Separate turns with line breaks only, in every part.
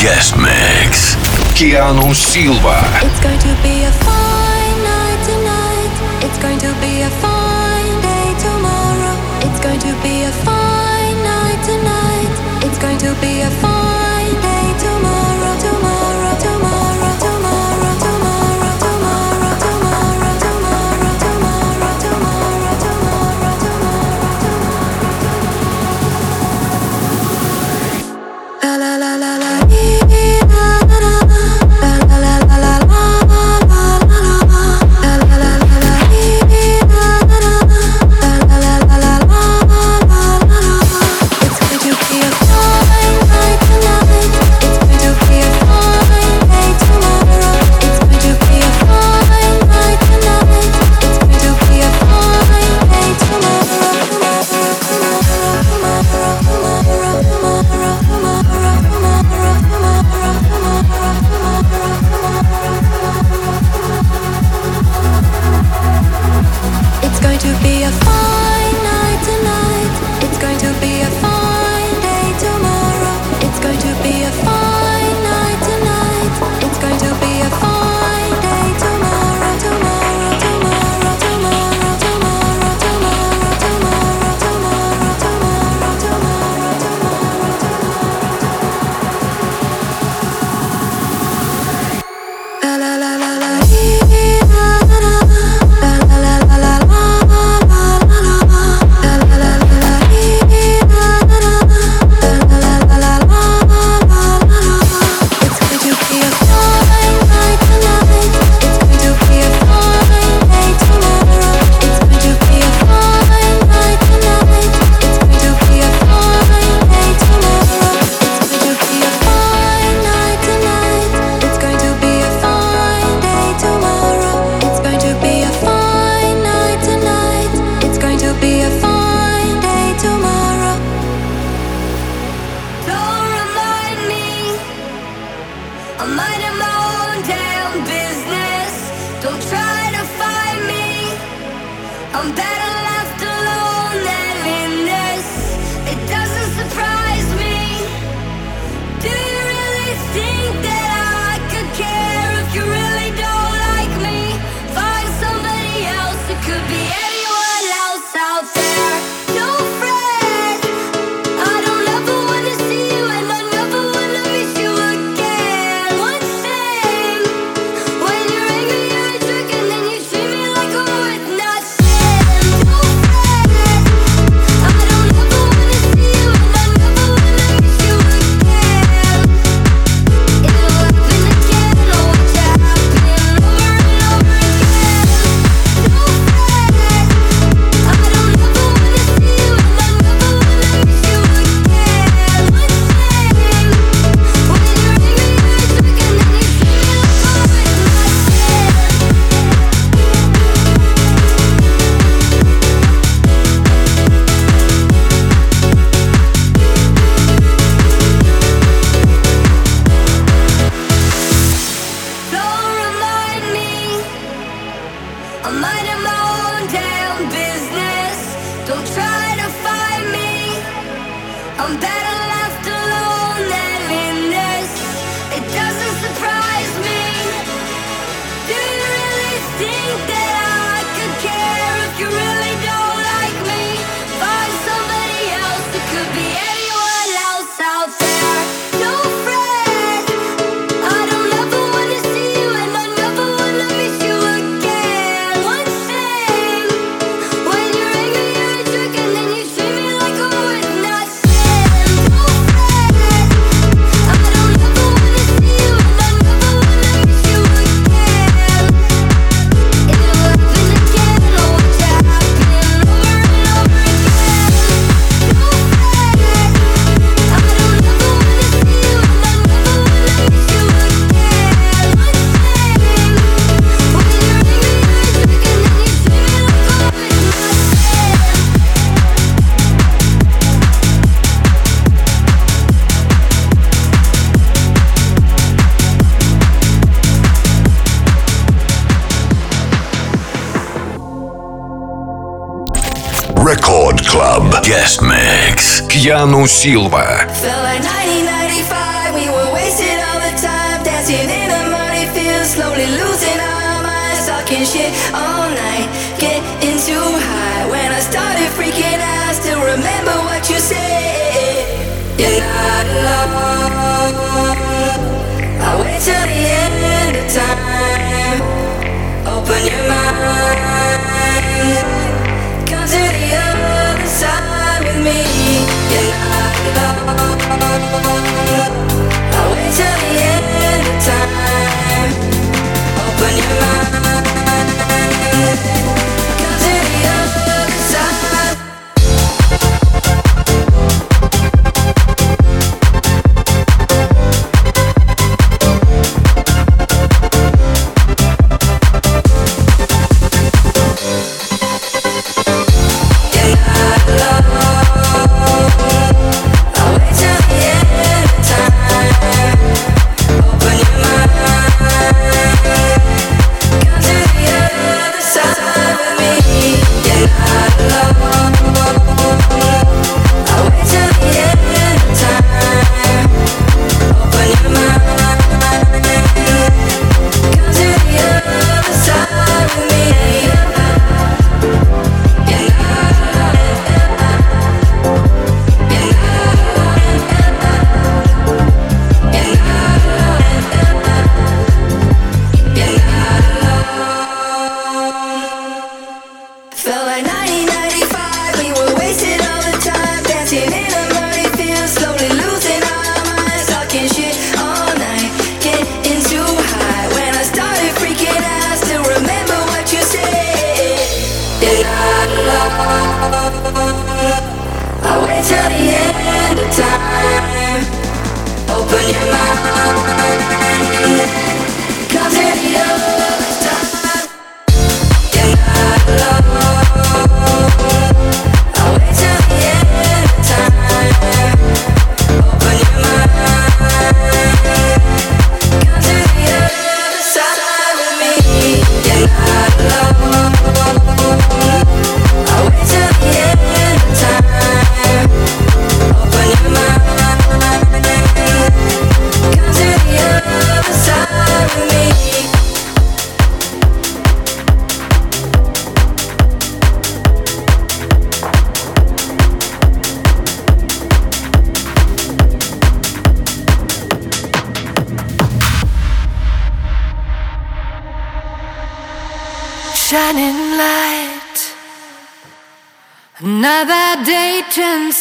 Guest Mix. Keanu Silva.
It's going to be a fine night tonight. It's going to be a fine day tomorrow. It's going to be a fine night tonight. It's going to be a fine come. Ману Силва.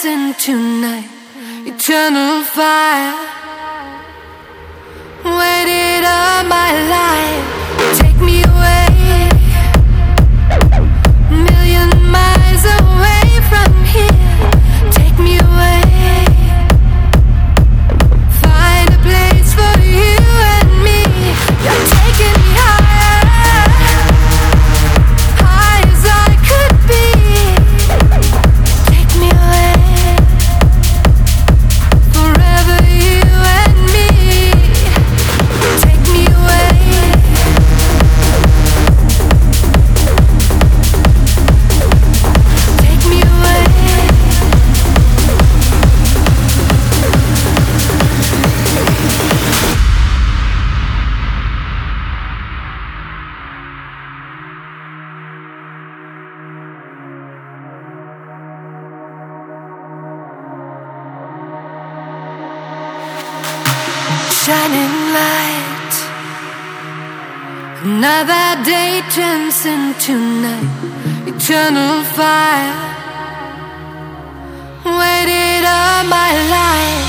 dancing tonight,
eternal fire. Waited all my life, take me away. dancing tonight, eternal fire. Waited all my life.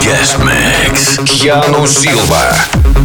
Guest Mix. Keanu Silva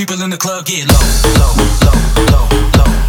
people in the club get low, low, low, low.
Keanu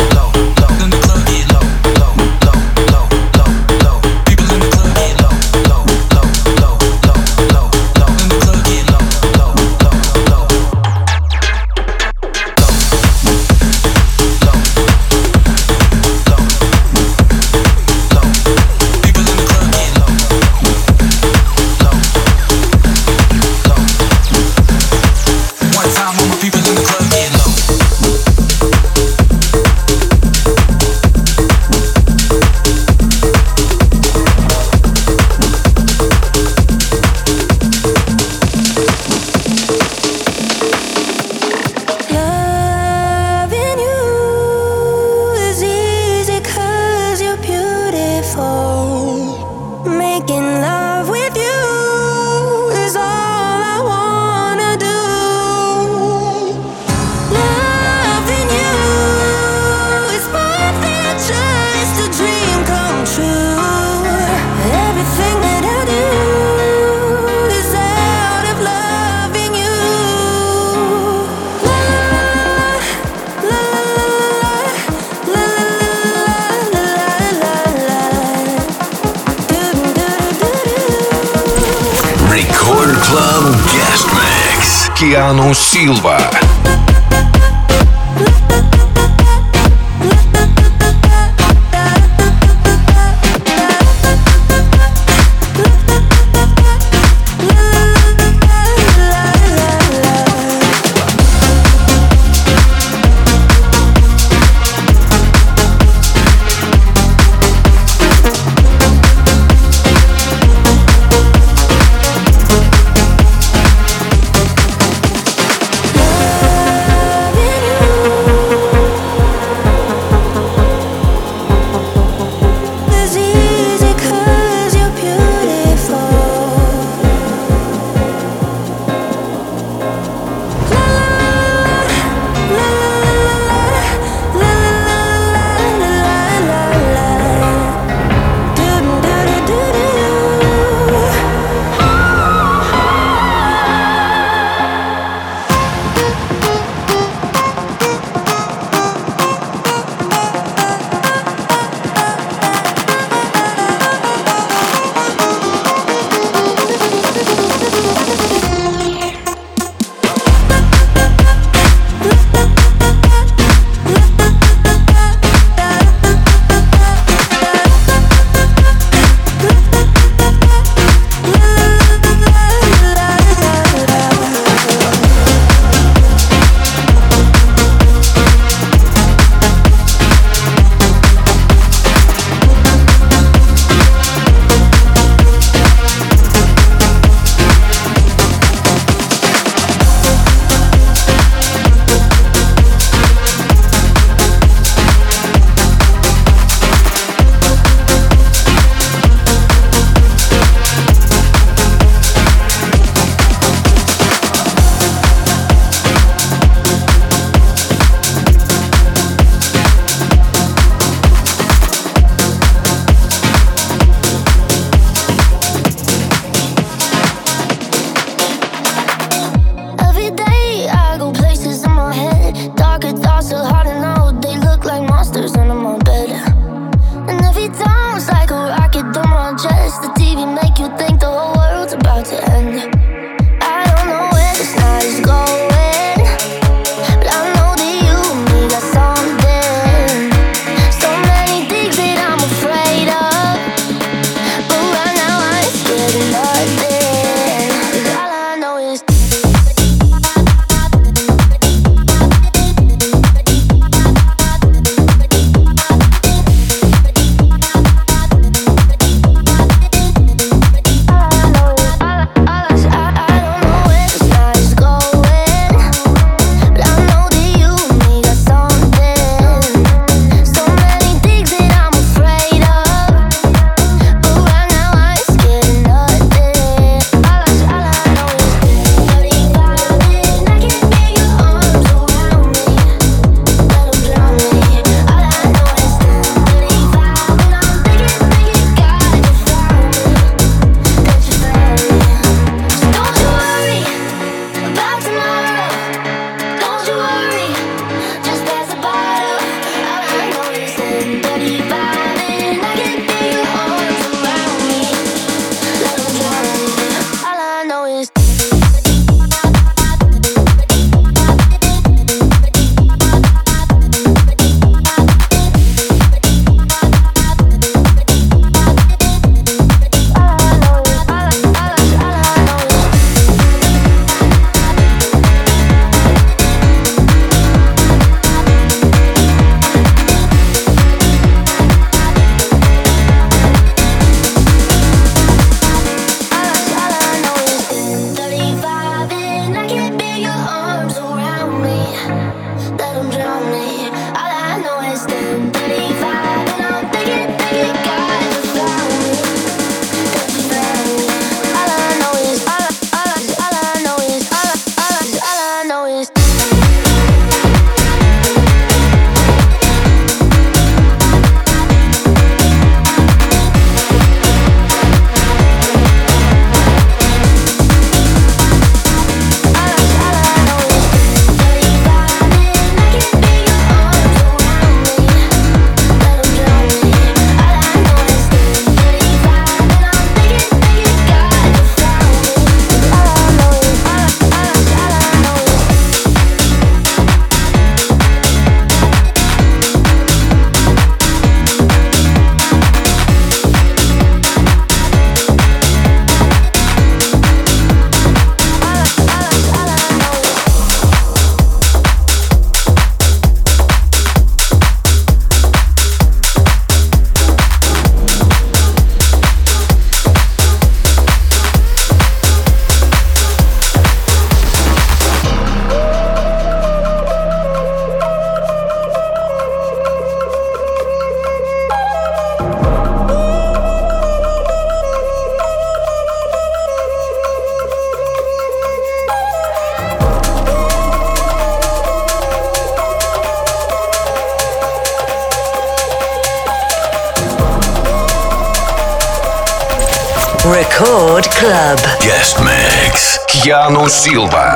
Silva.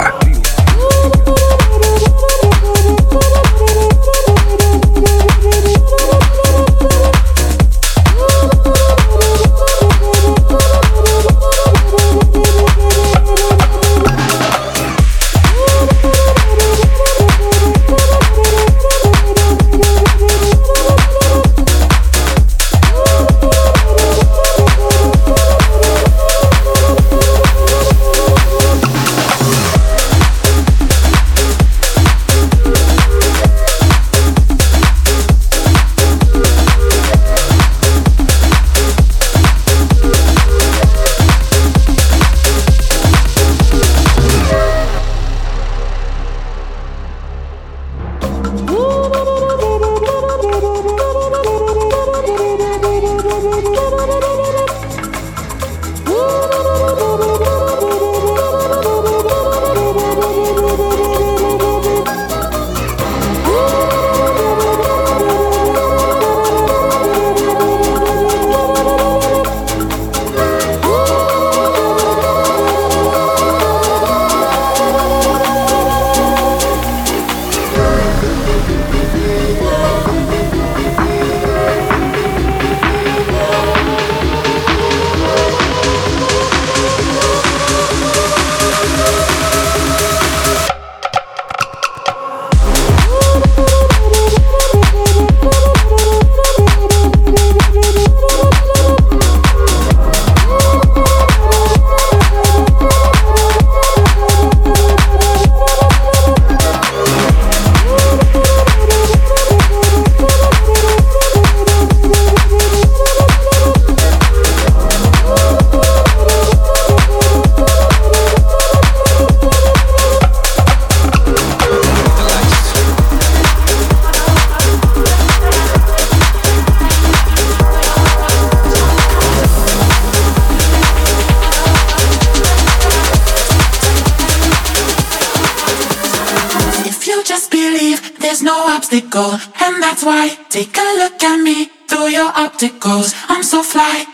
and that's why. Take a look at me through your opticals. I'm so fly.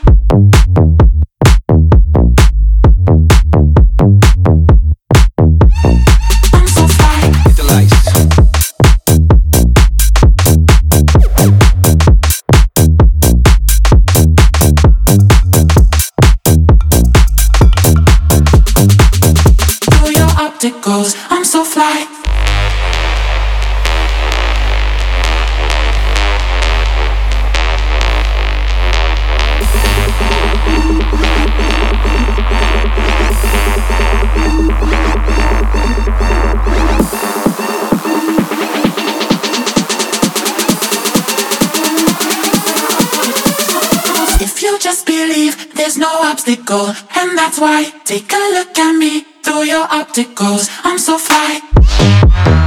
and that's why. Take a look at me through your opticals. I'm so fly.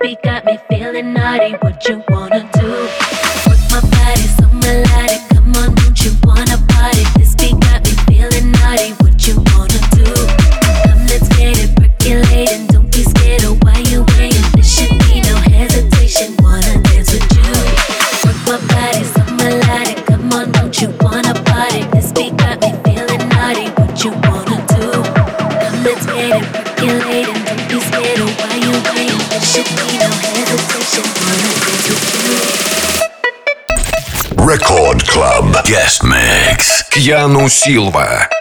beat got me Кьяну Силва.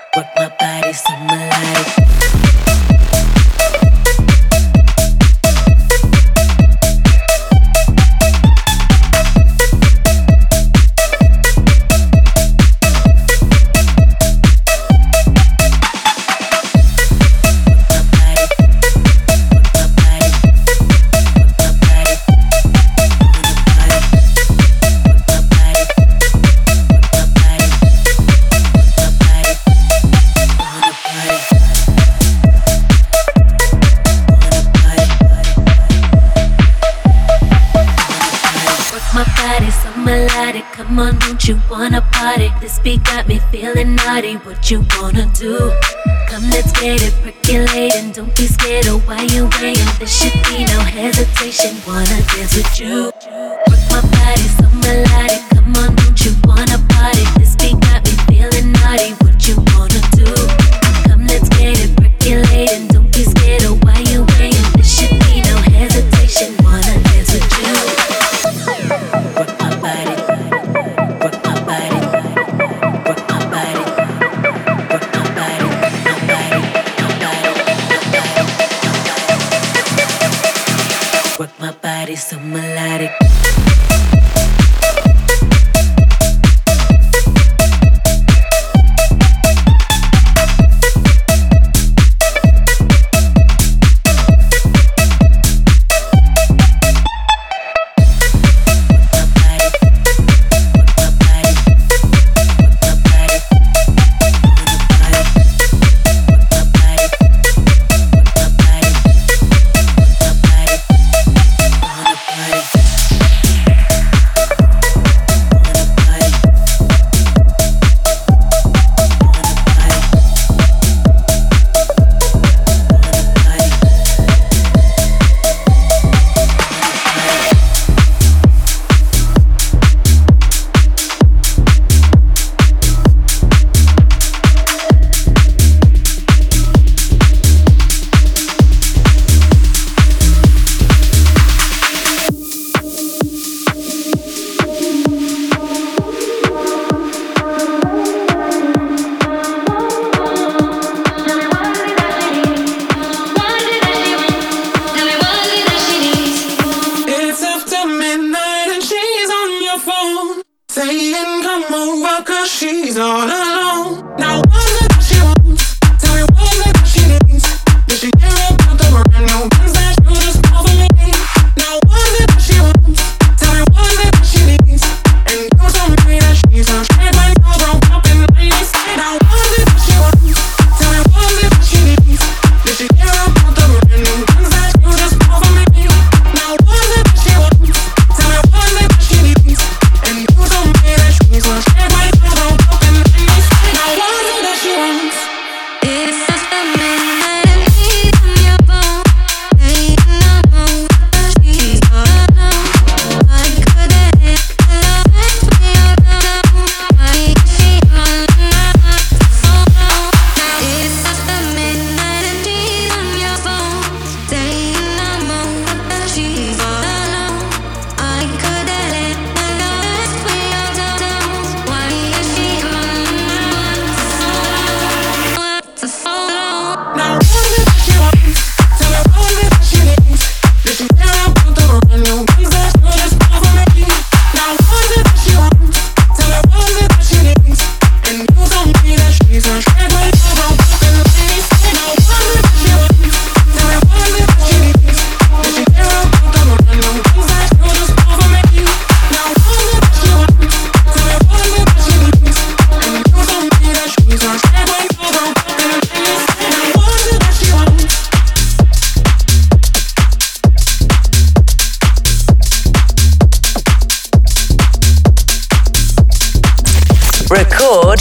body, so melodic. Come on, don't you wanna party? This beat got me feeling naughty. What you wanna do? Come, let's get it percolating. Don't be scared of why you waiting. There should be no hesitation. Wanna dance with you? Work my body, so melodic. Come on, don't you wanna party?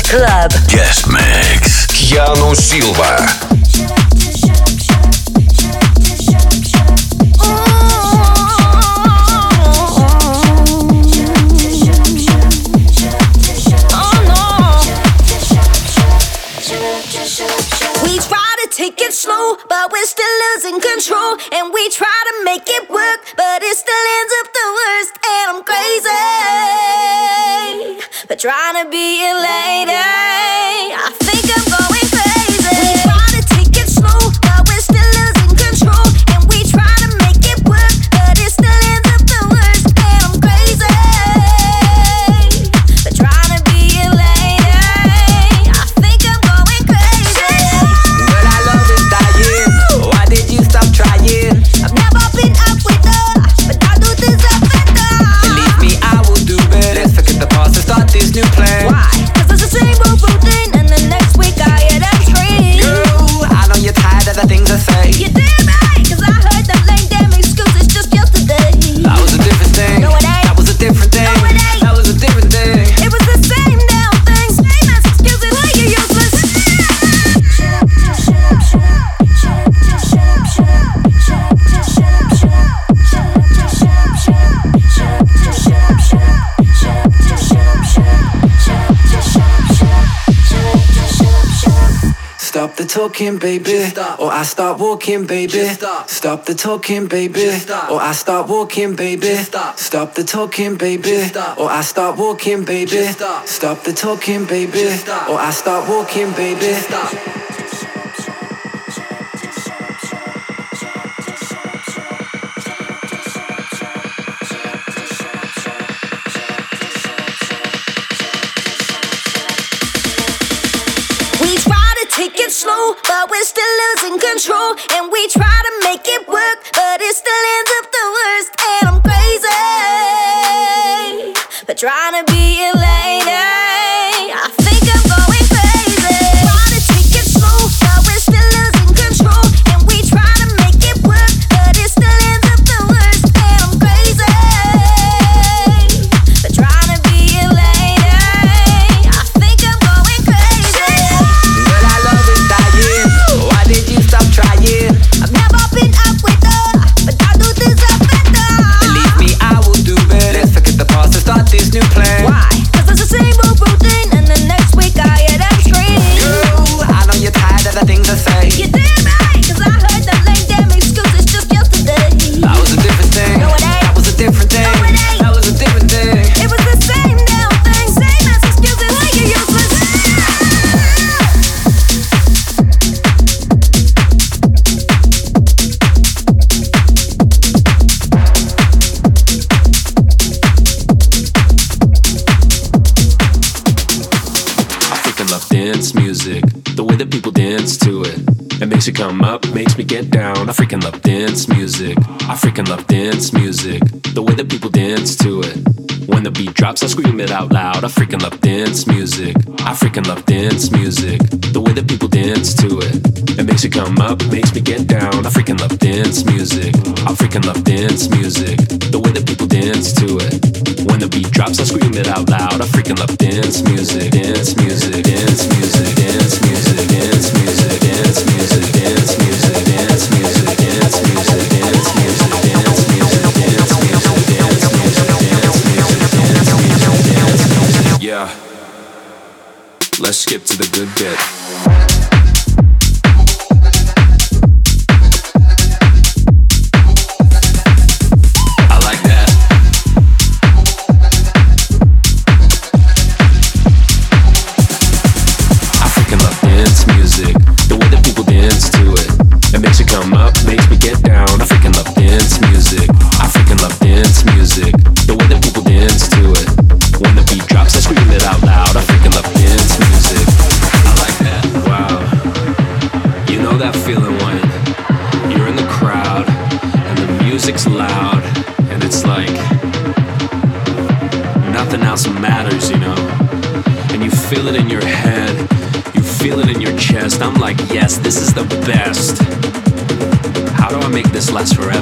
Club. Guest Mix.
Киану Силва. trying to be
a lady. talking, baby, or I start walking, baby. Stop. The talking, baby, or I start walking, baby. Stop. The talking, baby, or I start walking, baby. Stop. The talking, baby, or I start walking, baby.
control
you
come up makes me get down. I freaking love dance music. I freaking love dance music. The way that people dance to it. When the beat drops, I scream it out loud. I freaking love dance music. I freaking love dance music. The way that people dance to it. It makes you come up, makes me get down. I freaking love dance music. I freaking love dance music. The way that people dance to it. When the beat drops, I scream it out loud. I freaking love dance music. Dance music. Dance music. Dance music. the best. How do I make this last forever?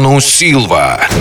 Mix. Keanu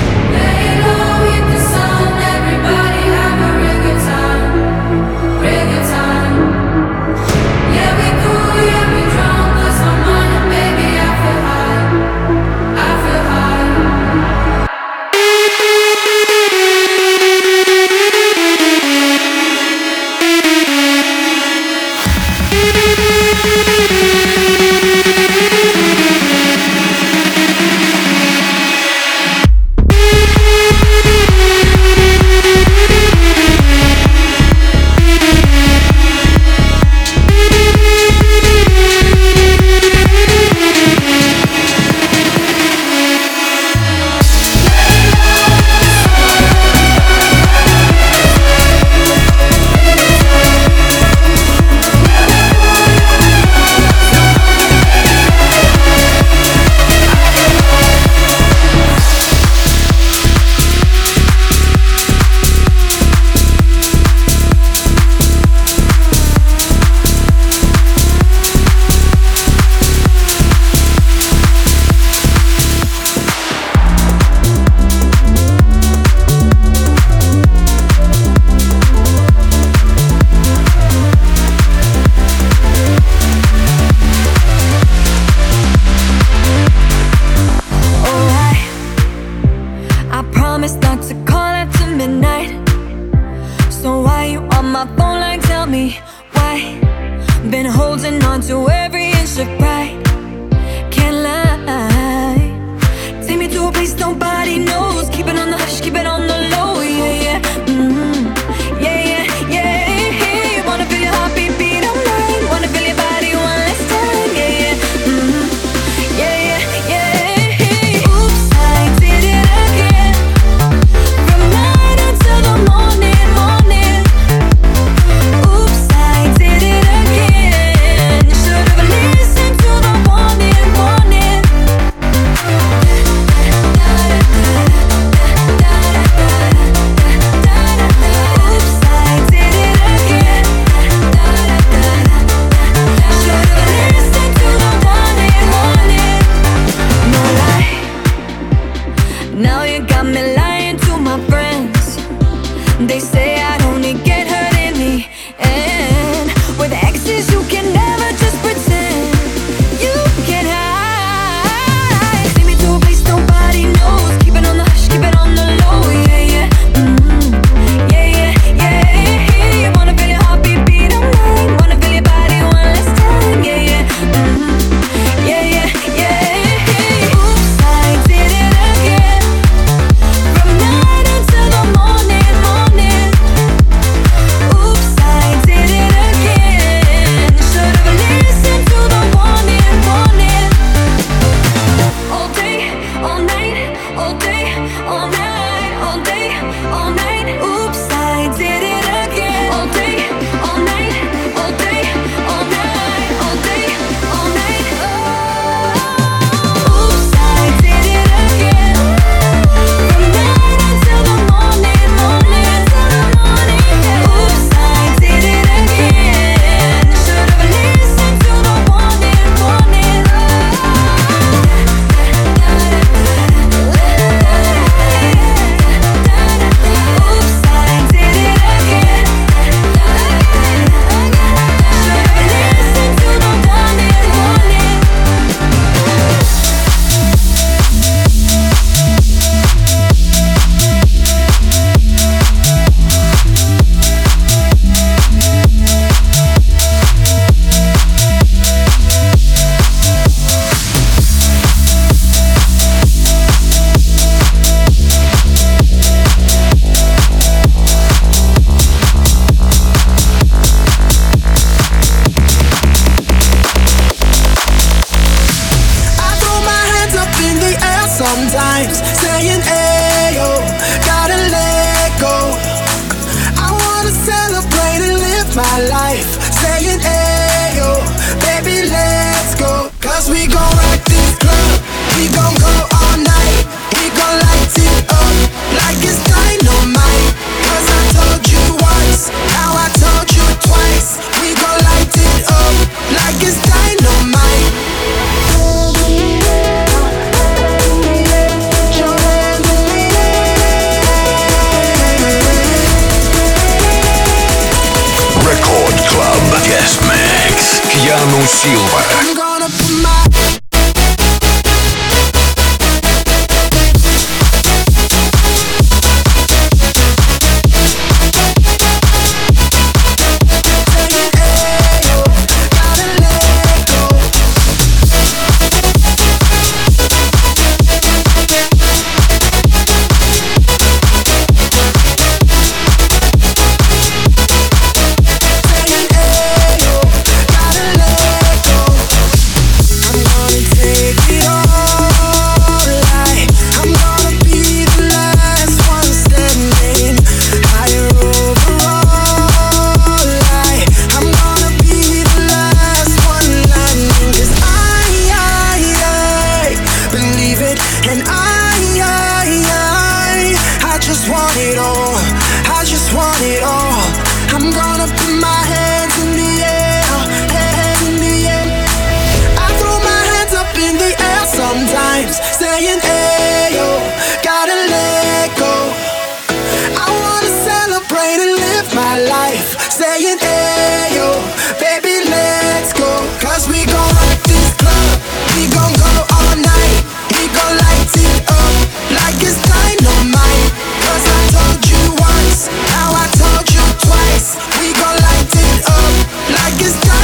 like it's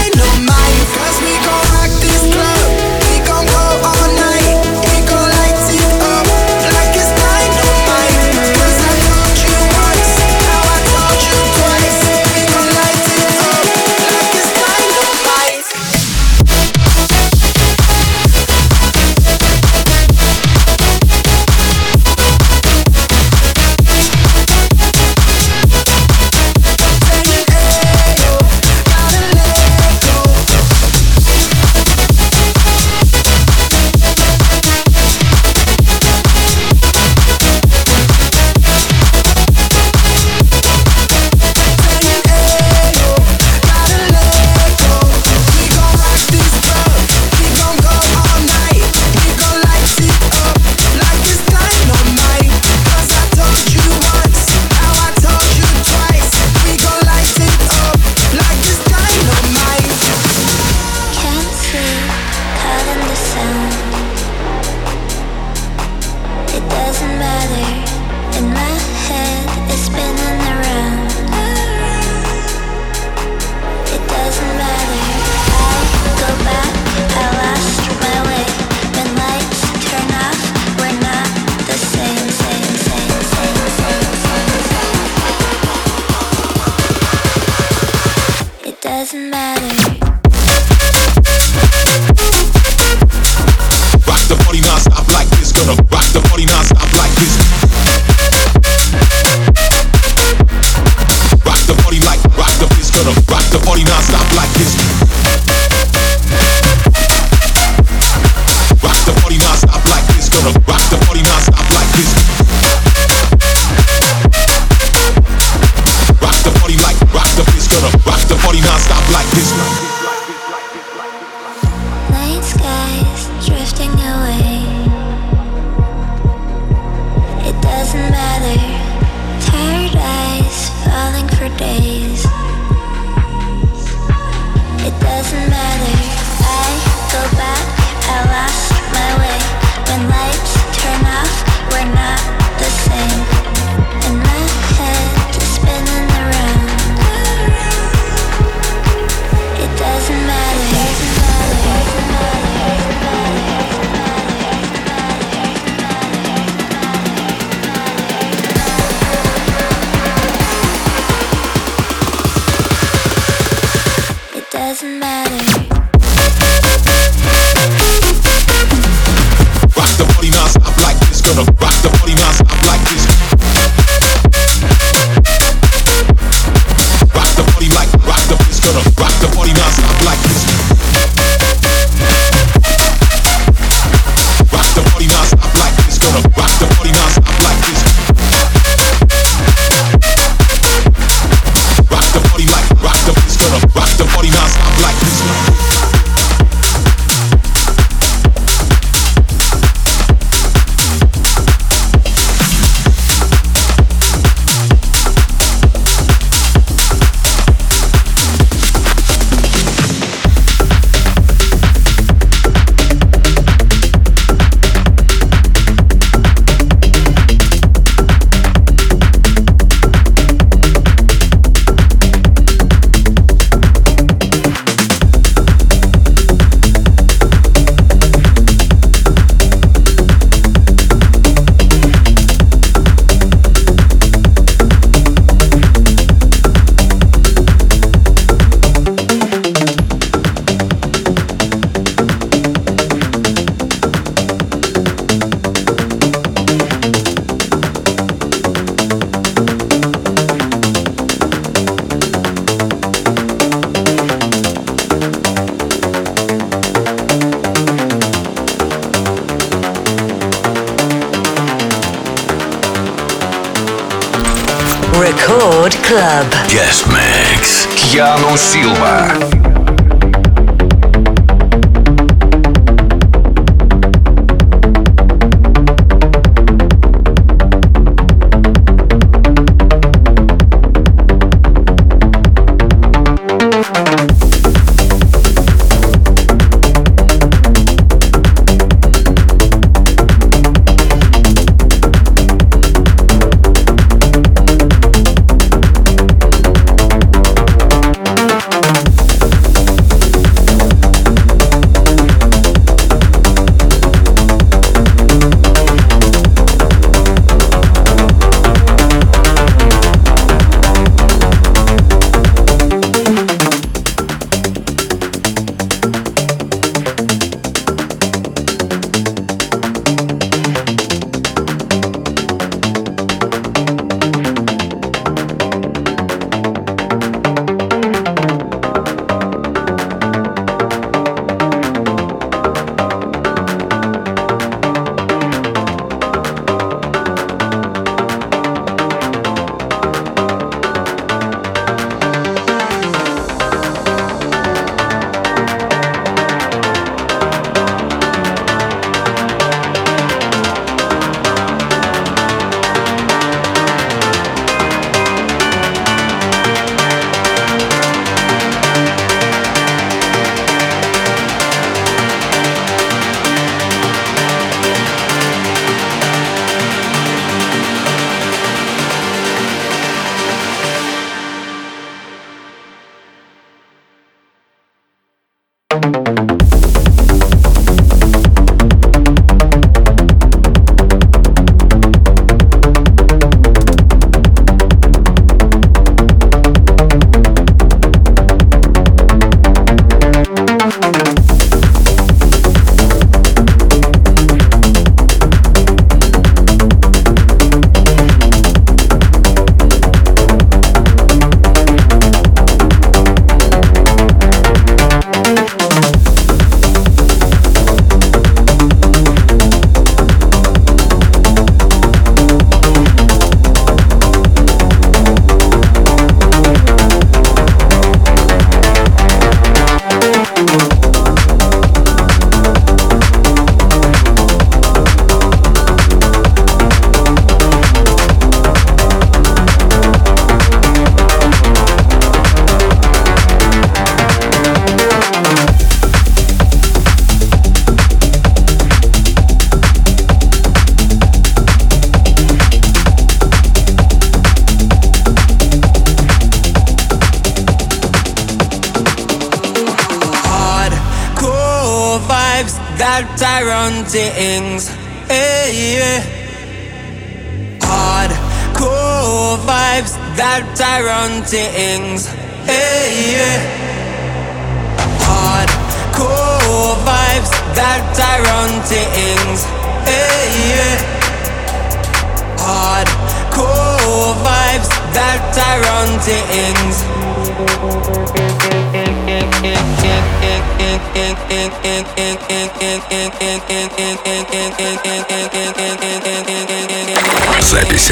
wanted it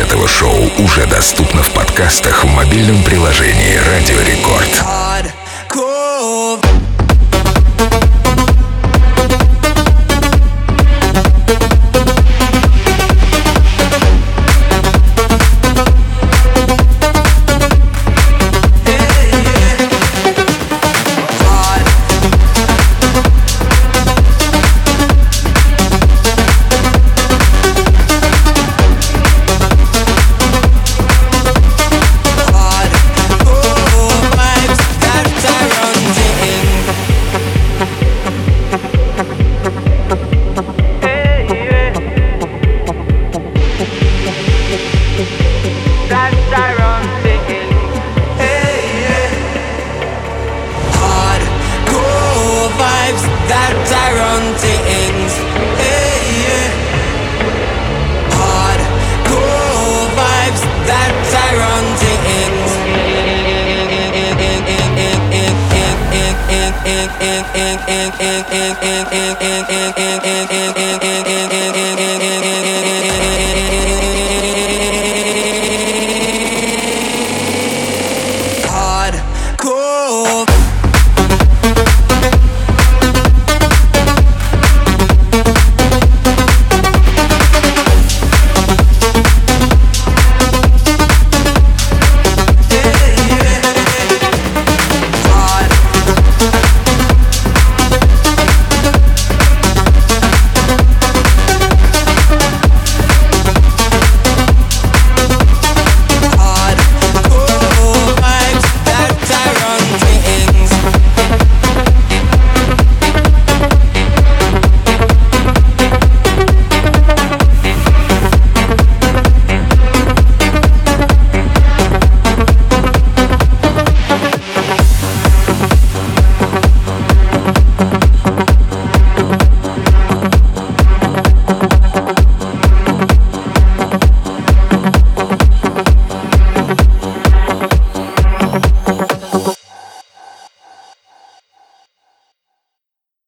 этого шоу уже доступно в подкастах в мобильном приложении «Радио Рекорд».